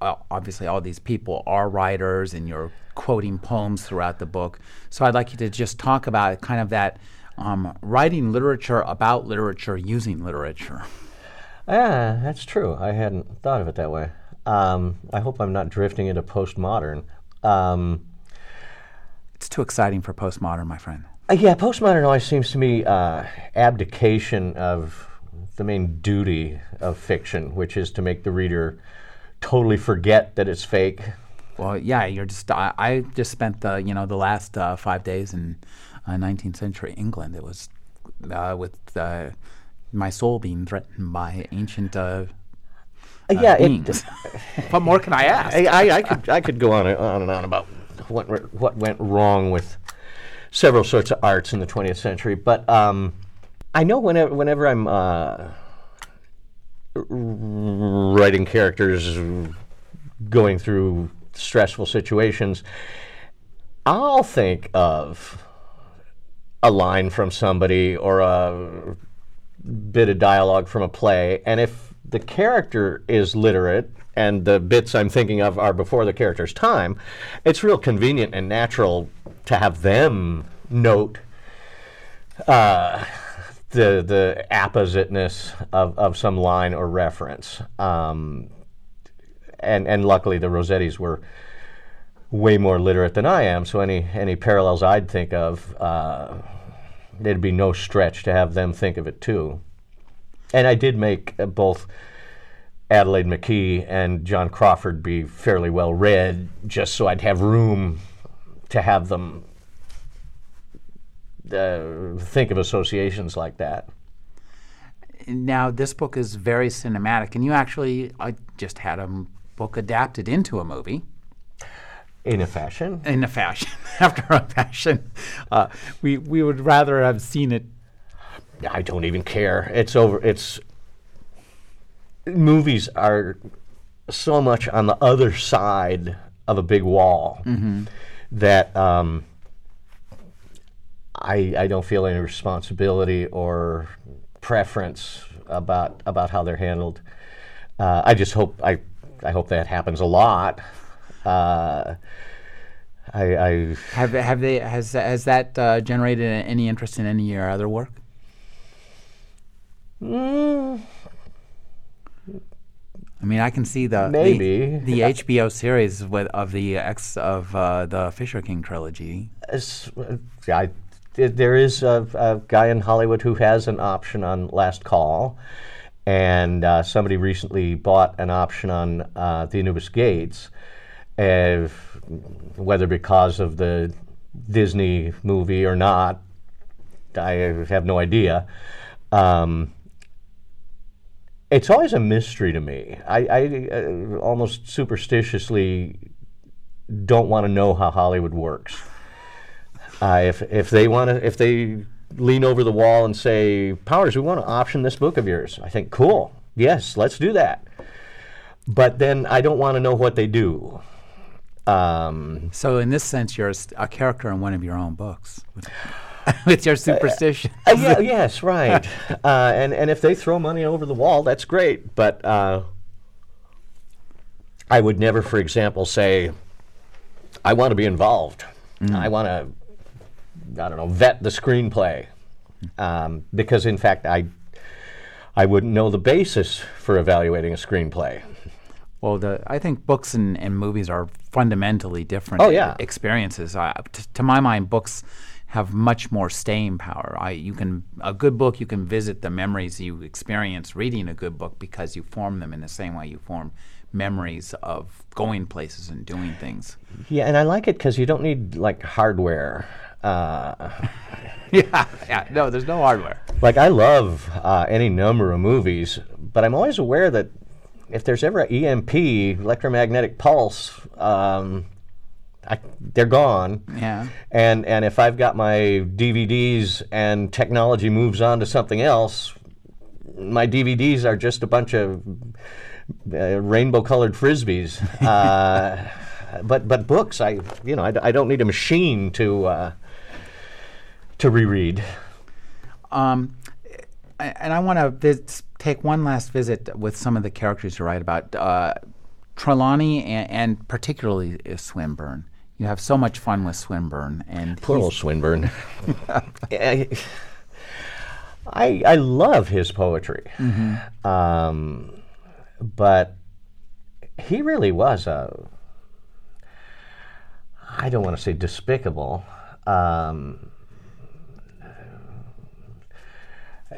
uh, obviously all these people are writers and you're quoting poems throughout the book so i'd like you to just talk about kind of that um, writing literature about literature using literature yeah, that's true. I hadn't thought of it that way. Um, I hope I'm not drifting into postmodern. Um, it's too exciting for postmodern my friend. Uh, yeah, postmodern always seems to me uh, abdication of the main duty of fiction, which is to make the reader totally forget that it's fake. well yeah you're just i, I just spent the you know the last uh, five days in uh, 19th century england. It was uh, with uh, my soul being threatened by ancient uh, Uh, yeah, it, what more can i ask? I, I, I could I could go on and on and on about what what went wrong with several sorts of arts in the 20th century, but um, I know whenever whenever I'm uh, writing characters going through stressful situations, I'll think of a line from somebody or a bit of dialogue from a play, and if the character is literate and the bits I'm thinking of are before the character's time, it's real convenient and natural to have them note uh, the the appositeness of, of some line or reference. Um, and and luckily the Rossettis were way more literate than I am, so any any parallels I'd think of, uh, it'd be no stretch to have them think of it too. And I did make uh, both Adelaide McKee and John Crawford be fairly well read, just so I'd have room to have them uh, think of associations like that. now this book is very cinematic and you actually i just had a book adapted into a movie In a fashion. in a fashion after a fashion uh, we, we would rather have seen it I don't even care. It's over. It's movies are so much on the other side of a big wall that um, I I don't feel any responsibility or preference about about how they're handled. Uh, I just hope I I hope that happens a lot. Uh, I, I have, have they has, has that uh, generated any interest in any of your other work mm, I mean, I can see the the- Maybe. the, HBO series with of the ex of uh, the Fisher King trilogy. I, there is a, a guy in Hollywood who has an option on Last Call, and uh, somebody recently bought an option on uh, The Anubis Gates. if, whether because of the Disney movie or not, I have no idea. Um, it's always a mystery to me. I, I uh, almost superstitiously don't want to know how Hollywood works. Uh, if if they want to, if they lean over the wall and say, "Powers, we want to option this book of yours," I think, "Cool, yes, let's do that." But then I don't want to know what they do. Um, so, in this sense, you're a character in one of your own books with, your superstition. Uh, yeah, yes, right. Uh, and and if they throw money over the wall, that's great. But uh, I would never, for example, say, "I want to be involved. I want to, I don't know, vet the screenplay," um, because in fact, I I wouldn't know the basis for evaluating a screenplay. Well, the, I think books and, and movies are fundamentally different Oh, yeah. experiences. I, t- to my mind, books have much more staying power. I, you can a good book, you can visit the memories you experience reading a good book because you form them in the same way you form memories of going places and doing things. Yeah, and I like it because you don't need like hardware. Uh, yeah, yeah. No, there's no hardware. Like I love uh, any number of movies, but I'm always aware that if there's ever an EMP, electromagnetic pulse, um, I, they're gone. Yeah. And and if I've got my DVDs and technology moves on to something else, my DVDs are just a bunch of uh, rainbow-colored frisbees. Uh, but but books, I you know I, I don't need a machine to uh, to reread. Um, and I want to vis- take one last visit with some of the characters you write about. Uh, Trelawny and, and particularly uh, Swinburne. You have so much fun with Swinburne, and Poor old Swinburne. I, I love his poetry, um, but he really was a. I don't want to say despicable. Um,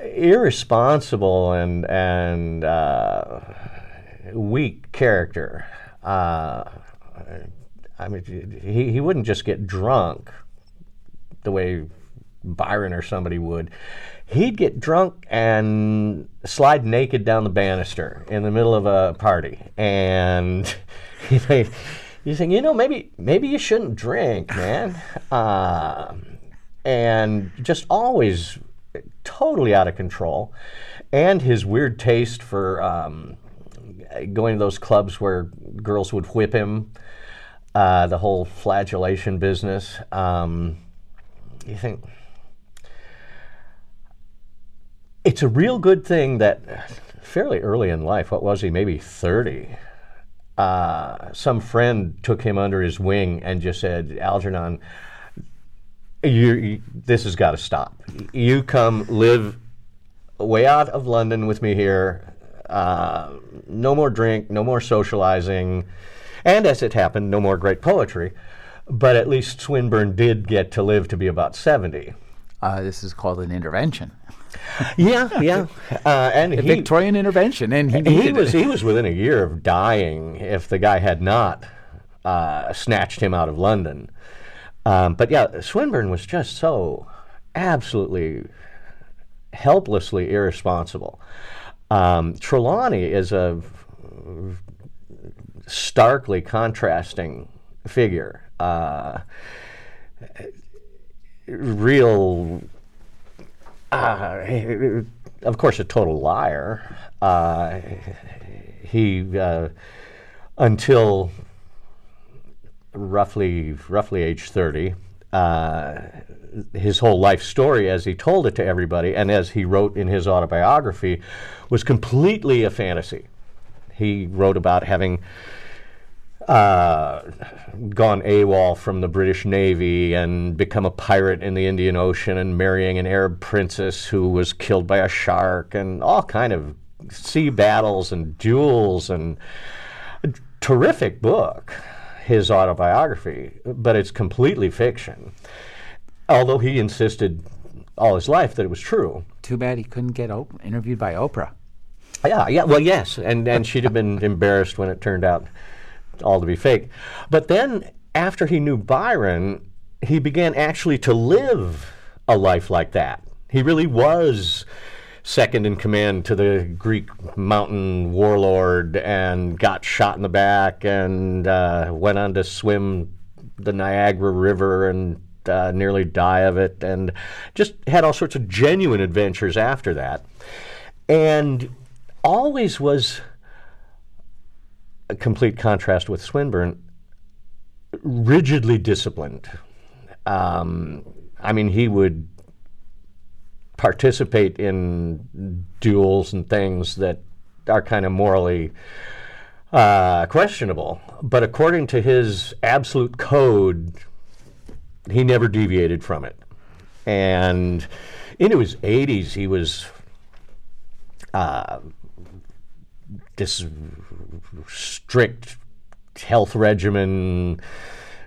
irresponsible and and uh, weak character. Uh, I mean, he, he wouldn't just get drunk the way Byron or somebody would. He'd get drunk and slide naked down the banister in the middle of a party, and you think, you you know, maybe maybe you shouldn't drink, man. Uh, and just always totally out of control, and his weird taste for um, going to those clubs where girls would whip him uh, the whole flagellation business. Um, you think it's a real good thing that fairly early in life, what was he, maybe 30, uh, some friend took him under his wing and just said, Algernon, you, you, this has got to stop. You come live way out of London with me here. Uh, no more drink, no more socializing, and as it happened, no more great poetry. But at least Swinburne did get to live to be about 70. uh, this is called an intervention, Yeah, yeah. Uh, and a he, Victorian intervention, and he he was it. he was within a year of dying if the guy had not uh, snatched him out of London. Um, but yeah, Swinburne was just so absolutely helplessly irresponsible. Um, Trelawny is a starkly contrasting figure. Uh, real, uh, of course, a total liar. Uh, he, uh, until roughly roughly age 30 uh, his whole life story as he told it to everybody and as he wrote in his autobiography was completely a fantasy he wrote about having uh, gone AWOL from the British Navy and become a pirate in the Indian Ocean and marrying an Arab princess who was killed by a shark and all kind of sea battles and duels and terrific book his autobiography, but it's completely fiction. Although he insisted all his life that it was true. Too bad he couldn't get op- interviewed by Oprah. Yeah, yeah. Well, yes, and and she'd have been embarrassed when it turned out all to be fake. But then, after he knew Byron, he began actually to live a life like that. He really was second in command to the Greek mountain warlord and got shot in the back and uh, went on to swim the Niagara River and uh, nearly die of it and just had all sorts of genuine adventures after that. And always was a complete contrast with Swinburne, rigidly disciplined. Um, I mean, he would participate in duels and things that are kind of morally uh, questionable. But according to his absolute code, he never deviated from it. And into his 80s, he was uh, this strict health regimen,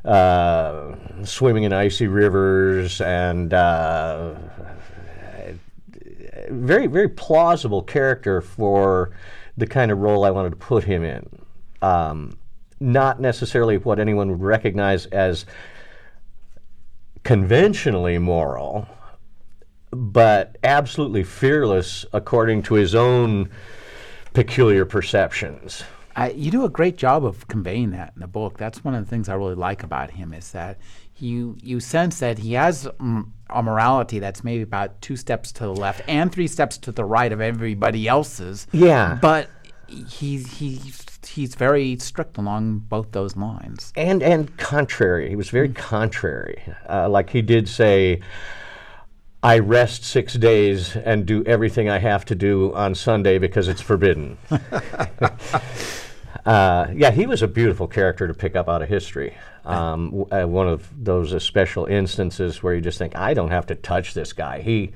uh, swimming in icy rivers, and uh, very, very plausible character for the kind of role I wanted to put him in. Um, not necessarily what anyone would recognize as conventionally moral, but absolutely fearless according to his own peculiar perceptions. I, you do a great job of conveying that in the book. That's one of the things I really like about him is that you you sense that he has mm, a morality that's maybe about two steps to the left and three steps to the right of everybody else's. Yeah. But he's he's he's very strict along both those lines. And and contrary, he was very contrary. Uh, like he did say. I rest six days and do everything I have to do on Sunday because it's forbidden. uh, yeah, he was a beautiful character to pick up out of history. Um, w- uh, one of those uh, special instances where you just think, I don't have to touch this guy. He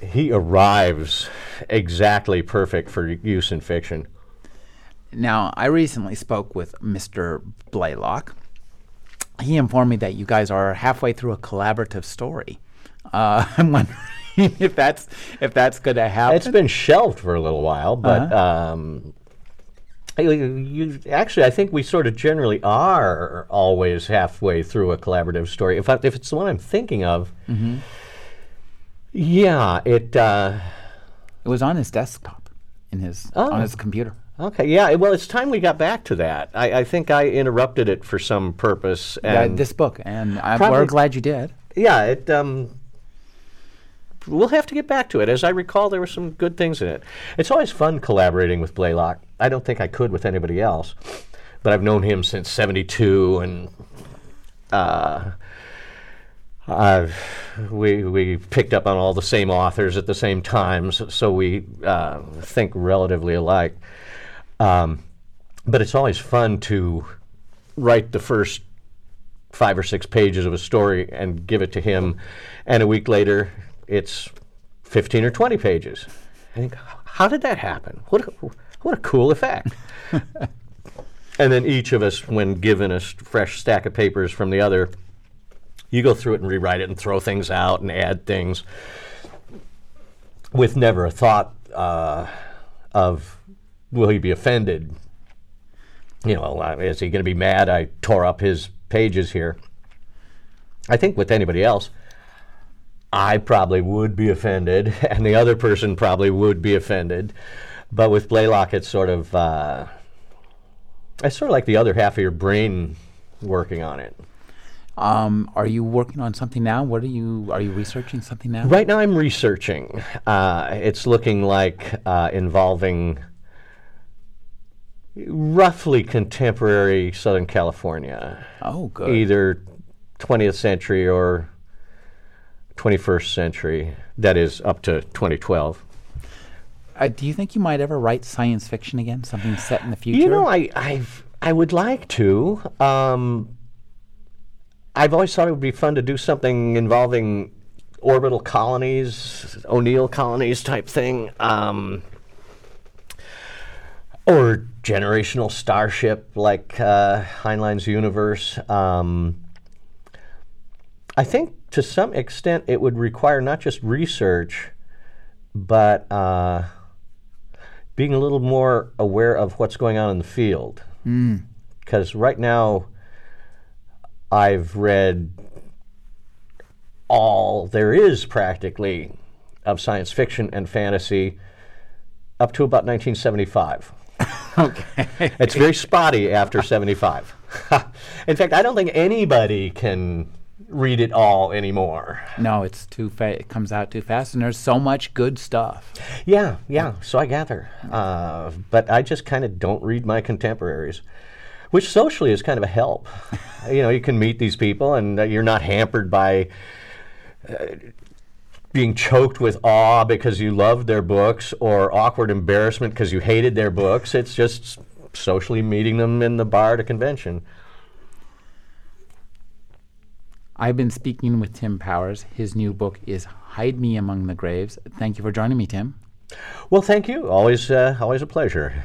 he arrives exactly perfect for use in fiction. Now, I recently spoke with Mr. Blaylock. He informed me that you guys are halfway through a collaborative story. Uh, I'm wondering if that's if that's going to happen. It's been shelved for a little while, but um, you, you, actually, I think we sort of generally are always halfway through a collaborative story. If, I, if it's the one I'm thinking of, yeah, it. Uh, It was on his desktop, in his Oh. on his computer. okay, yeah. Well, it's time we got back to that. I, I think I interrupted it for some purpose, Yeah, this book, and I'm we're glad you did. yeah, it. Um, we'll have to get back to it. As I recall, there were some good things in it. It's always fun collaborating with Blaylock. I don't think I could with anybody else, but I've known him since '72, and uh, I've, we we picked up on all the same authors at the same times, so, we uh, think relatively alike. Um, but it's always fun to write the first five or six pages of a story and give it to him, and a week later, it's 15 or 20 pages. I think, how did that happen? What a, what a cool effect. and then each of us, when given a fresh stack of papers from the other, you go through it and rewrite it and throw things out and add things with never a thought uh, of will he be offended? You know, is he going to be mad I tore up his pages here? I think with anybody else, I probably would be offended, and the other person probably would be offended. But with Blaylock, it's sort of uh, it's sort of like the other half of your brain working on it. Um, are you working on something now? What are you are you researching something now? Right now, I'm researching. Uh, it's looking like uh, involving roughly contemporary Southern California, Oh, good. either 20th century or 21st century. That is up to 2012. Uh, do you think you might ever write science fiction again? Something set in the future? You know, I I've, I would like to. Um, I've always thought it would be fun to do something involving orbital colonies, O'Neill colonies type thing, um, or generational starship like uh, Heinlein's universe. Um, I think to some extent it would require not just research, but uh, being a little more aware of what's going on in the field. because right now I've read all there is practically of science fiction and fantasy up to about 1975. okay. It's very spotty after 75. In fact, I don't think anybody can read it all anymore. No, it's too fa- it comes out too fast, and there's so much good stuff. Yeah, yeah, so I gather. Uh, but I just kind of don't read my contemporaries, which socially is kind of a help. you know, you can meet these people and uh, you're not hampered by. Uh, being choked with awe because you loved their books or awkward embarrassment because you hated their books. It's just socially meeting them in the bar at a convention. I've been speaking with Tim Powers. His new book is Hide Me Among the Graves. Thank you for joining me, Tim. Well, thank you. Always, uh, always a pleasure.